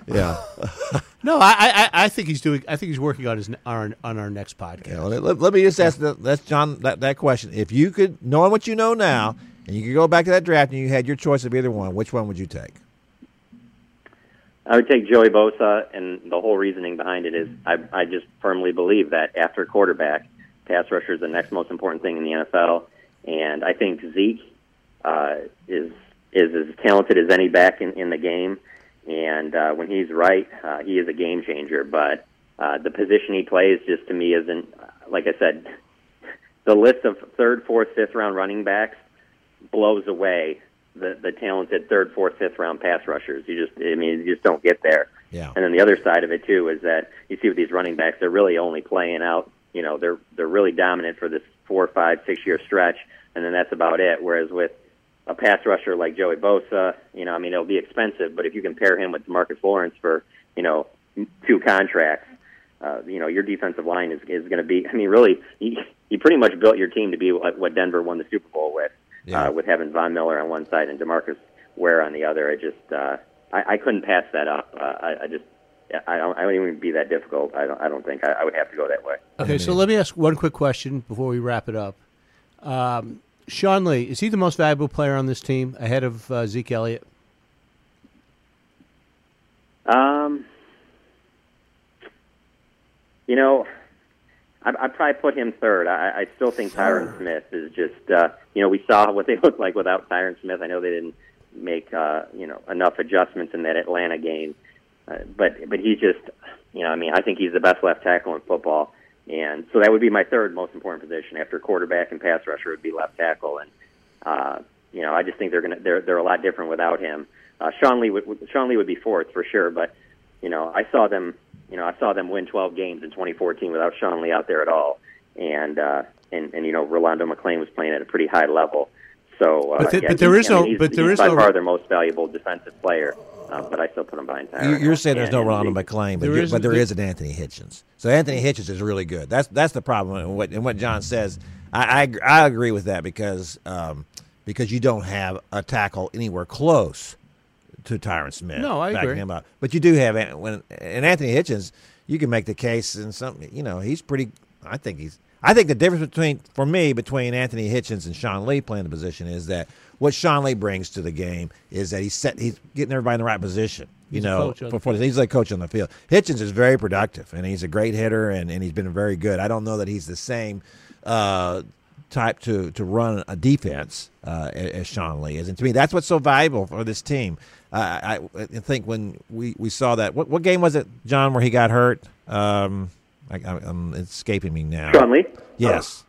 Yeah, No, I, I, I think he's doing. I think he's working on his on, on our next podcast. Yeah, let, let- let me just ask that, that's John that, that question. If you could, knowing what you know now, and you could go back to that draft and you had your choice of either one, which one would you take? I would take Joey Bosa, and the whole reasoning behind it is I, I just firmly believe that after quarterback, pass rusher is the next most important thing in the NFL, and I think Zeke uh, is is as talented as any back in, in the game, and uh, when he's right, uh, he is a game changer. But uh, the position he plays, just to me, isn't like I said. The list of third, fourth, fifth round running backs blows away the the talented third, fourth, fifth round pass rushers. You just, I mean, you just don't get there. Yeah. And then the other side of it too is that you see with these running backs, they're really only playing out. You know, they're they're really dominant for this four, five, six year stretch, and then that's about it. Whereas with a pass rusher like Joey Bosa, you know, I mean, it'll be expensive, but if you can pair him with Demarcus Lawrence for, you know, two contracts, uh, you know, your defensive line is is going to be. I mean, really, you, you pretty much built your team to be what, what Denver won the Super Bowl with, Yeah. uh, with having Von Miller on one side and Demarcus Ware on the other. I just, uh, I, I couldn't pass that up. Uh, I, I just. I don't. I don't even be that difficult. I don't. I don't think I, I would have to go that way. Okay, so let me ask one quick question before we wrap it up. Um, Sean Lee is he the most valuable player on this team ahead of uh, Zeke Elliott? Um, you know, I'd, I'd probably put him third. I, I still think Tyron Smith is just, uh, you know, we saw what they looked like without Tyron Smith. I know they didn't make, uh, you know, enough adjustments in that Atlanta game, uh, but but he's just, you know, I mean, I think he's the best left tackle in football, and so that would be my third most important position after quarterback and pass rusher would be left tackle, and uh, you know, I just think they're gonna they're they're a lot different without him. Uh, Sean Lee would Sean Lee would be fourth for sure, but you know, I saw them, you know, I saw them win 12 games in 2014 without Sean Lee out there at all, and uh, and and you know, Rolando McClain was playing at a pretty high level. So, uh, But the- yeah, but there is I mean, no- but there is by no- far their most valuable defensive player. Uh, but I still put him behind Tyron. You- You're saying there's no Ronald Zeke. McClain, but There you- is- but there there- is an Anthony Hitchens. So Anthony Hitchens is really good. That's that's the problem. And what and what John says, I I, I agree with that because um, because you don't have a tackle anywhere close to Tyron Smith. No, I agree. Him up. But you do have when and Anthony Hitchens. You can make the case and some. You know, he's pretty. I think he's. I think the difference between for me between Anthony Hitchens and Sean Lee playing the position is that what Sean Lee brings to the game is that he's set he's getting everybody in the right position. You He's know, coach on the he's like coach on the field. Hitchens is very productive and he's a great hitter and, and he's been very good. I don't know that he's the same uh, type to to run a defense uh, as Sean Lee is, and to me that's what's so valuable for this team. Uh, I, I think when we, we saw that, what what game was it, John, where he got hurt? Um, I, I, I'm escaping me now. Sean Lee? Yes.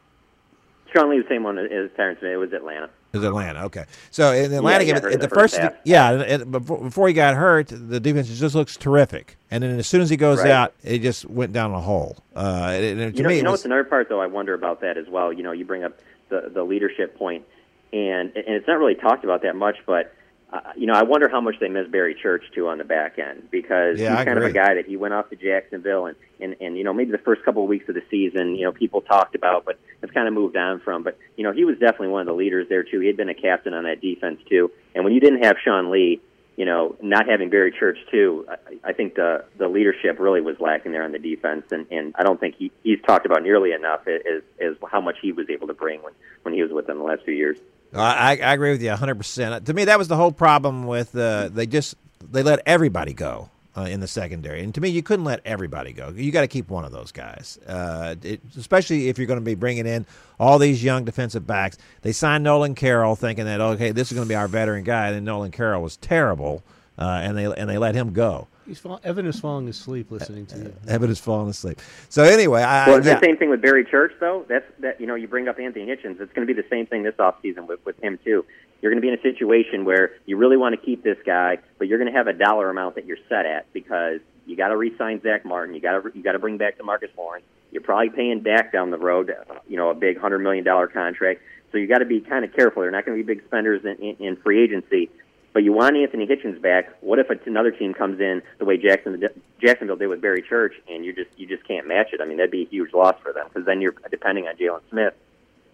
Sean Lee, the same one as Terrence. It was Atlanta. It was Atlanta. Okay, so in the Atlanta got game, the first, first yeah, and before, before he got hurt, the defense just looks terrific. And then as soon as he goes Right. out, it just went down a hole. Uh, and, and You know, you know was, what's another part though? I wonder about that as well. You know, you bring up the the leadership point, and and it's not really talked about that much, but. Uh, you know, I wonder how much they miss Barry Church too on the back end because Yeah, I he's kind of a guy that he went off to Jacksonville and, and and you know maybe the first couple of weeks of the season you know people talked about but it's kind of moved on from. But you know he was definitely one of the leaders there too. He had been a captain on that defense too. And when you didn't have Sean Lee you know not having Barry Church too I, I think the the leadership really was lacking there on the defense. And and I don't think he he's talked about nearly enough as as how much he was able to bring when when he was with them the last few years. I, I agree with you 100%. To me, that was the whole problem with uh, they just they let everybody go uh, in the secondary. And to me, you couldn't let everybody go. You got to keep one of those guys, uh, it, especially if you're going to be bringing in all these young defensive backs. They signed Nolan Carroll thinking that, okay, this is going to be our veteran guy. And Nolan Carroll was terrible, uh, and, they, and they let him go. He's fall, Evan is falling asleep listening to you. Evan is falling asleep. So, anyway, I, Well, it's yeah. the same thing with Barry Church, though. That's that. You know, you bring up Anthony Hitchens. It's going to be the same thing this offseason with with him too. You're going to be in a situation where you really want to keep this guy, but you're going to have a dollar amount that you're set at because you got to re-sign Zack Martin. You got to you got to bring back the Demarcus Lawrence. You're probably paying Dak down the road. uh, You know, a big hundred million dollar contract. So you got to be kind of careful. They're not going to be big spenders in, in, in free agency. But you want Anthony Hitchens back. What if another team comes in the way Jackson, Jacksonville did with Barry Church, and you just you just can't match it? I mean, that'd be a huge loss for them because then you're depending on Jaylon Smith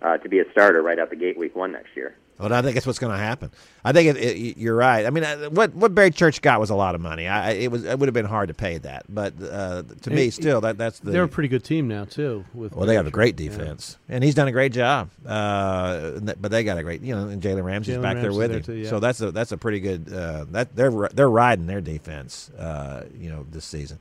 uh, to be a starter right out the gate week one next year. Well, I think that's what's going to happen. I think it, it, you're right. I mean, uh, what what Barry Church got was a lot of money. I, it was it would have been hard to pay that, but uh, to me, It- still, that that's the. They're a pretty good team now too. With well, they have a great defense, and he's done a great job. Uh, but they got a great, you know, and Jalen Ramsey's Jalen back there with there him. too, yeah. So that's a that's a pretty good. Uh, that they're they're riding their defense, uh, you know, this season.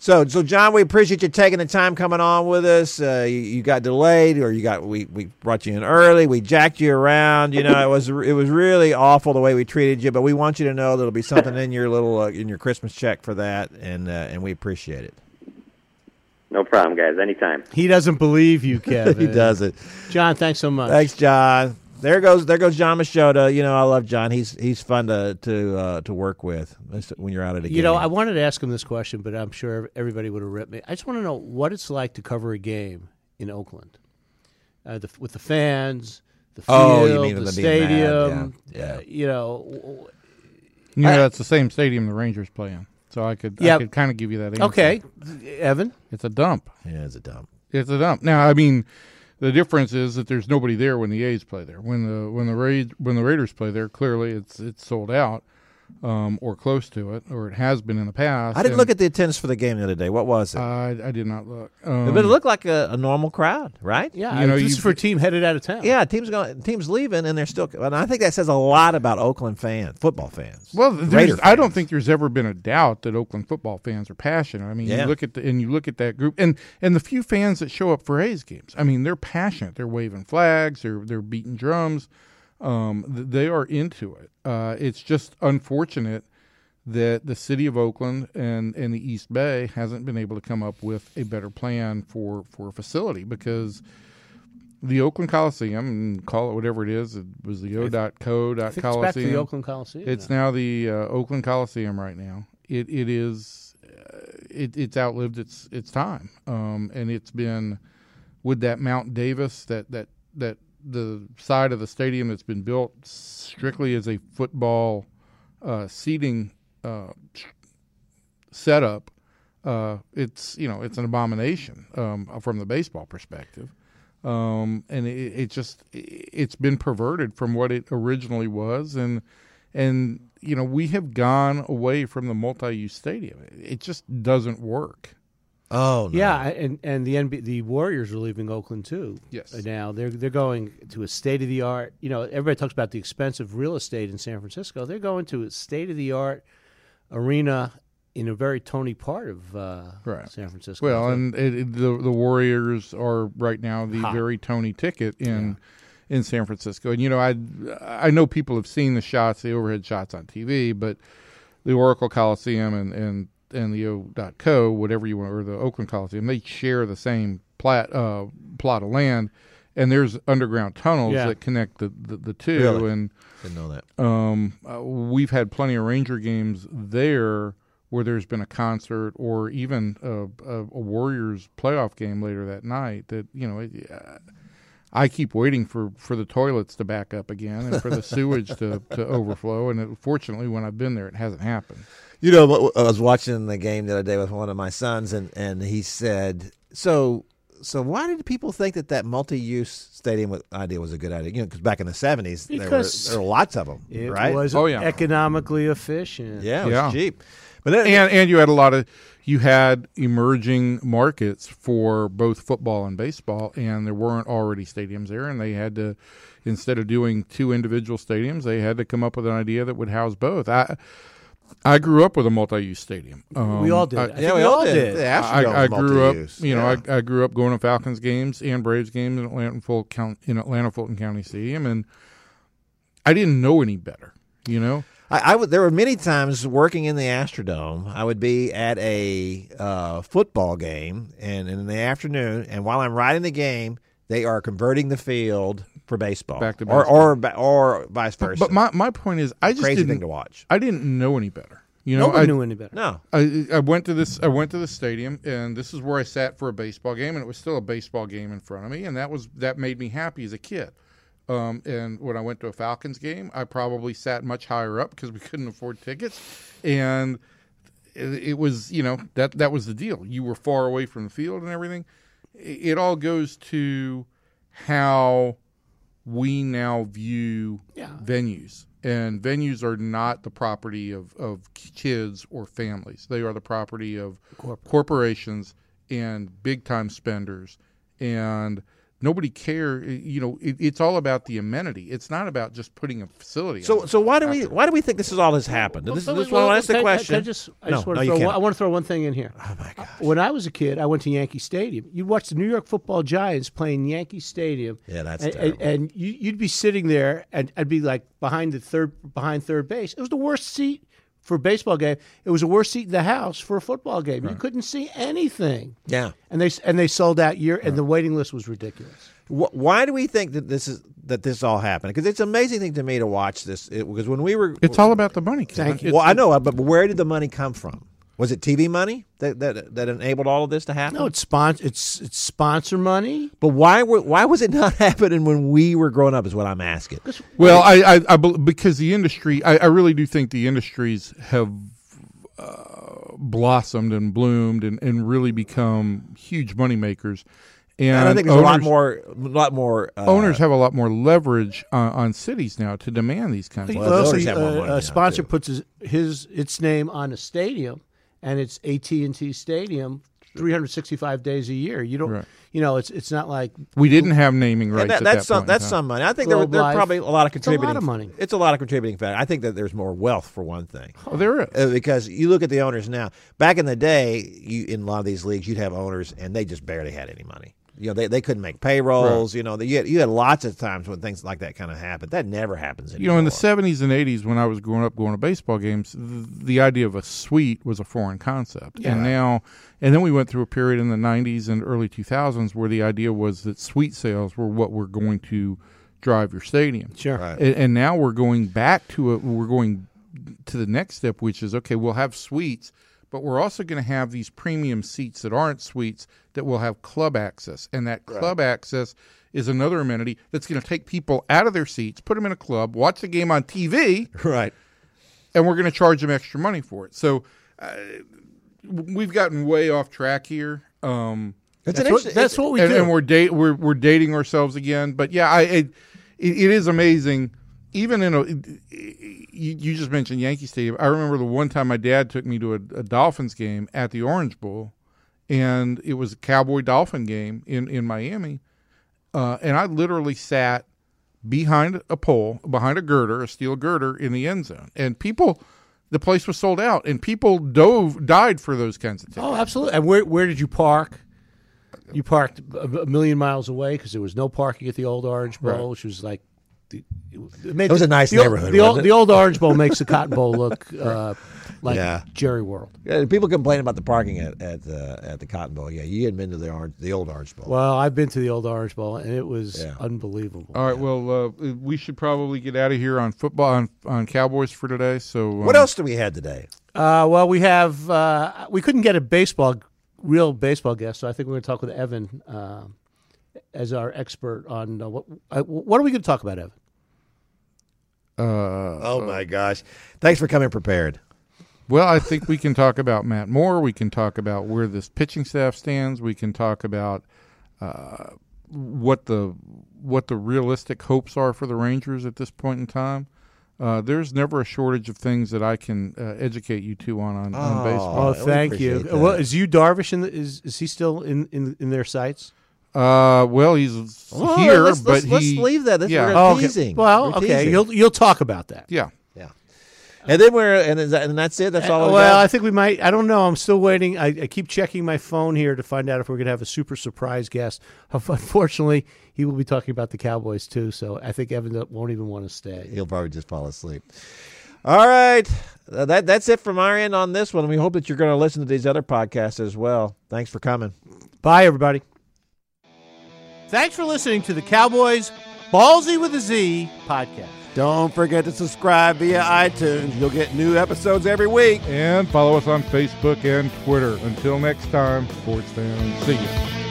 So, so John, we appreciate you taking the time coming on with us. Uh, you, you got delayed, or you got we, we brought you in early. We jacked you around. You know, it was it was really awful the way we treated you. But we want you to know there'll be something in your little uh, in your Christmas check for that, and uh, and we appreciate it. No problem, guys. Anytime. He doesn't believe you, Kevin. he does it. John, thanks so much. Thanks, John. There goes there goes John Machota. You know, I love John. He's he's fun to to uh, to work with when you're out at a game. You know, I wanted to ask him this question, but I'm sure everybody would have ripped me. I just want to know what it's like to cover a game in Oakland uh, the, with the fans, the field, Oh, the them being mad, stadium. yeah, yeah. uh, you know, w- w- You know, that's the same stadium the Rangers play in. So I could, Yeah. I could kind of give you that answer. okay, Evan. It's a dump. yeah, it's a dump. It's a dump. Now, I mean, the difference is that there's nobody there when the A's play there. When the when the Ra- when the Raiders play there, clearly it's it's sold out, um, or close to it, or it has been in the past. I didn't and look at the attendance for the game the other day. What was it? I, I did not look. Um, but it looked like a, a normal crowd, right? Yeah, You know, this you- is for a team headed out of town. Yeah, teams going, teams leaving, and they're still. And I think that says a lot about Oakland fans, football fans. Well, Raider there's, I don't think there's ever been a doubt that Oakland football fans are passionate. I mean, Yeah. you look at the and you look at that group, and and the few fans that show up for A's games. I mean, they're passionate. They're waving flags. They're they're beating drums. Um, they are into it. Uh, it's just unfortunate that the city of Oakland and, and the East Bay hasn't been able to come up with a better plan for, for a facility because the Oakland Coliseum, call it whatever it is, it was the o.co. Think it's back to the Oakland Coliseum. It's now. now the uh, Oakland Coliseum right now. It it is uh, it, it's outlived its its time, um, and it's been with that Mount Davis that that that the side of the stadium that's been built strictly as a football uh, seating uh, setup. Uh, it's you know it's an abomination um, from the baseball perspective um, and it, it just it's been perverted from what it originally was, and and you know we have gone away from the multi-use stadium. It just doesn't work. Oh, no. Yeah, and and the NBA, the Warriors are leaving Oakland too. Yes. Uh, Now they're they're going to a state of the art. You know, everybody talks about the expensive real estate in San Francisco. They're going to a state of the art arena in a very Tony part of uh, Right. San Francisco. Well, too. and it, it- the the Warriors are right now the Hot. very Tony ticket in in San Francisco. And you know, I I know people have seen the shots, the overhead shots on TV, but the Oracle Coliseum and and and the O.co, whatever you want, or the Oakland Coliseum, they share the same plat uh, plot of land, and there's underground tunnels Yeah. that connect the the, the two. Really? And Didn't know that. um, uh, we've had plenty of Ranger games there where there's been a concert or even a, a, a Warriors playoff game later that night. That you know, it, uh, I keep waiting for, for the toilets to back up again and for the sewage to, to overflow. And it, fortunately, when I've been there, it hasn't happened. You know, I was watching the game the other day with one of my sons, and, and he said, "So, so why did people think that that multi-use stadium idea was a good idea? You know, because back in the seventies, there were, there were lots of them, it right? was Oh, yeah. economically efficient. yeah, it was Yeah. cheap. But then, And and you had a lot of you had emerging markets for both football and baseball, and there weren't already stadiums there, and they had to instead of doing two individual stadiums, they had to come up with an idea that would house both. I I grew up with a multi-use stadium. Um, we all did. I- I yeah, think we all did. The I, I grew up, multi-use. you know, Yeah. I, I grew up going to Falcons games and Braves games in Atlanta, Fulton, Count- in Atlanta Fulton County Stadium, and I didn't know any better. You know, I, I would. There were many times working in the Astrodome. I would be at a uh, football game, and, and in the afternoon, and while I'm riding the game, they are converting the field for baseball, Back to or baseball. or ba- or vice versa. but my my point is, I just crazy didn't thing to watch. I didn't know any better. You know, Nobody I, knew any better. No, I, I went to this. I went to the stadium, and this is where I sat for a baseball game, and it was still a baseball game in front of me, and that was that made me happy as a kid. Um, and when I went to a Falcons game, I probably sat much higher up because we couldn't afford tickets, and it, it was you know that that was the deal. You were far away from the field and everything. It, it all goes to how we now view Yeah. venues. And venues are not the property of, of kids or families. They are the property of corporations and big time spenders. And nobody care. Eh, you know, it, it's all about the amenity. It's not about just putting a facility. So on. so why do we why do we think this is all has happened? This, Well, this is well, one ask the can I- question. I just, I No, just want no, to you throw. can't. One, I want to throw one thing in here. oh my god! When I was a kid, I went to Yankee Stadium. You'd watch the New York Football Giants playing Yankee Stadium. Yeah, that's and, terrible. and, and you, you'd be sitting there, and I'd be like behind the third behind third base. It was the worst seat for a baseball game. It was the worst seat in the house for a football game. You couldn't see anything. Yeah. And they and they sold out year, and the waiting list was ridiculous. Why do we think that this is that this all happened? Because it's an amazing thing to me to watch this. It, because when we were, it's all about the money. Thank you. Well, I know, but where did the money come from? Was it TV money that that, that enabled all of this to happen? No, it's sponsor. It's it's sponsor money. But why were why was it not happening when we were growing up? Is what I'm asking. Well, I, I, I because the industry, I, I really do think the industries have uh, blossomed and bloomed and, and really become huge moneymakers. And, And I think there's a lot owners- more, a lot more uh, Owners have a lot more leverage on, on cities now to demand these kinds of Well, Well, also, owners have more money uh, a sponsor too. puts his, his its name on a stadium, and it's AT and T Stadium, 365 days a year. You don't, Right. you know, it's it's not like We didn't have naming rights that, at that's that some point that's time. some money. I think there, Globe there are probably a lot of contributing. It's a lot contributing. of money. It's a lot of contributing factor. I think that there's more wealth for one thing. Oh, there is. Uh, because you look at the owners now. Back in the day, you in a lot of these leagues, you'd have owners and they just barely had any money. You know, they, they couldn't make payrolls. You know, you had, you had lots of times when things like that kind of happened. That never happens anymore. You know, in the seventies and eighties, when I was growing up going to baseball games, th- the idea of a suite was a foreign concept, and now, and then we went through a period in the nineties and early two thousands where the idea was that suite sales were what were going to drive your stadium. sure. Right. And, and now we're going back to it. We're going to the next step, which is okay. We'll have suites, but we're also going to have these premium seats that aren't suites that will have club access, and that club access is another amenity that's going to take people out of their seats, put them in a club, watch the game on TV, right. and we're going to charge them extra money for it. So uh, we've gotten way off track here. Um, It's That's an what, interest- that's what we and, do. and we're date we're we're dating ourselves again. But yeah, I it, it, it is amazing. Even in a, you, you just mentioned Yankee Stadium. I remember the one time my dad took me to a, a Dolphins game at the Orange Bowl, and it was a Cowboy Dolphin game in in Miami, uh, and I literally sat behind a pole, behind a girder, a steel girder in the end zone, and people. The place was sold out, and people dove, died for those kinds of things. Oh, absolutely. And where where did you park? You parked a, a million miles away because there was no parking at the old Orange Bowl, Right. which was like. The- It, made It was a nice the, old- neighborhood, The old, wasn't it? the old Orange Bowl makes the Cotton Bowl look uh, like Yeah. Jerry World. Yeah, people complain about the parking at at, uh, at the Cotton Bowl. Yeah, you had been to the orange, the old Orange Bowl. Well, I've been to the old Orange Bowl, and it was Yeah. unbelievable. All right. Well, uh, we should probably get out of here on football on, on Cowboys for today. So what um, else do we have today? Uh, well, we have uh, we couldn't get a baseball real baseball guest, so I think we're going to talk with Evan uh, as our expert on uh, what uh, what are we going to talk about, Evan? Uh, Oh my gosh! Thanks for coming prepared. well, I think we can talk about Matt Moore. We can talk about where this pitching staff stands. We can talk about uh, what the what the realistic hopes are for the Rangers at this point in time. Uh, there's never a shortage of things that I can uh, educate you two on on, on baseball. Oh, thank you. appreciate Well, is you Darvish in the, is is he still in in, in their sights? Uh, well, he's Oh, here, let's, but let's, he, let's leave that. This yeah. we're Oh, okay. Well, We're okay, teasing. you'll you'll talk about that. yeah. yeah. And then we're and, is that, and that's it. That's all. Uh, well, got? I think we might. I don't know. I'm still waiting. I, I keep checking my phone here to find out if we're going to have a super surprise guest. Unfortunately, he will be talking about the Cowboys too. So I think Evan won't even want to stay. He'll probably just fall asleep. All right. Uh, That that's it from our end on this one. We hope that you're going to listen to these other podcasts as well. Thanks for coming. Bye, everybody. Thanks for listening to the Cowboys Ballsy with a Z podcast. Don't forget to subscribe via iTunes. You'll get new episodes every week. And follow us on Facebook and Twitter. Until next time, sports fans, see you.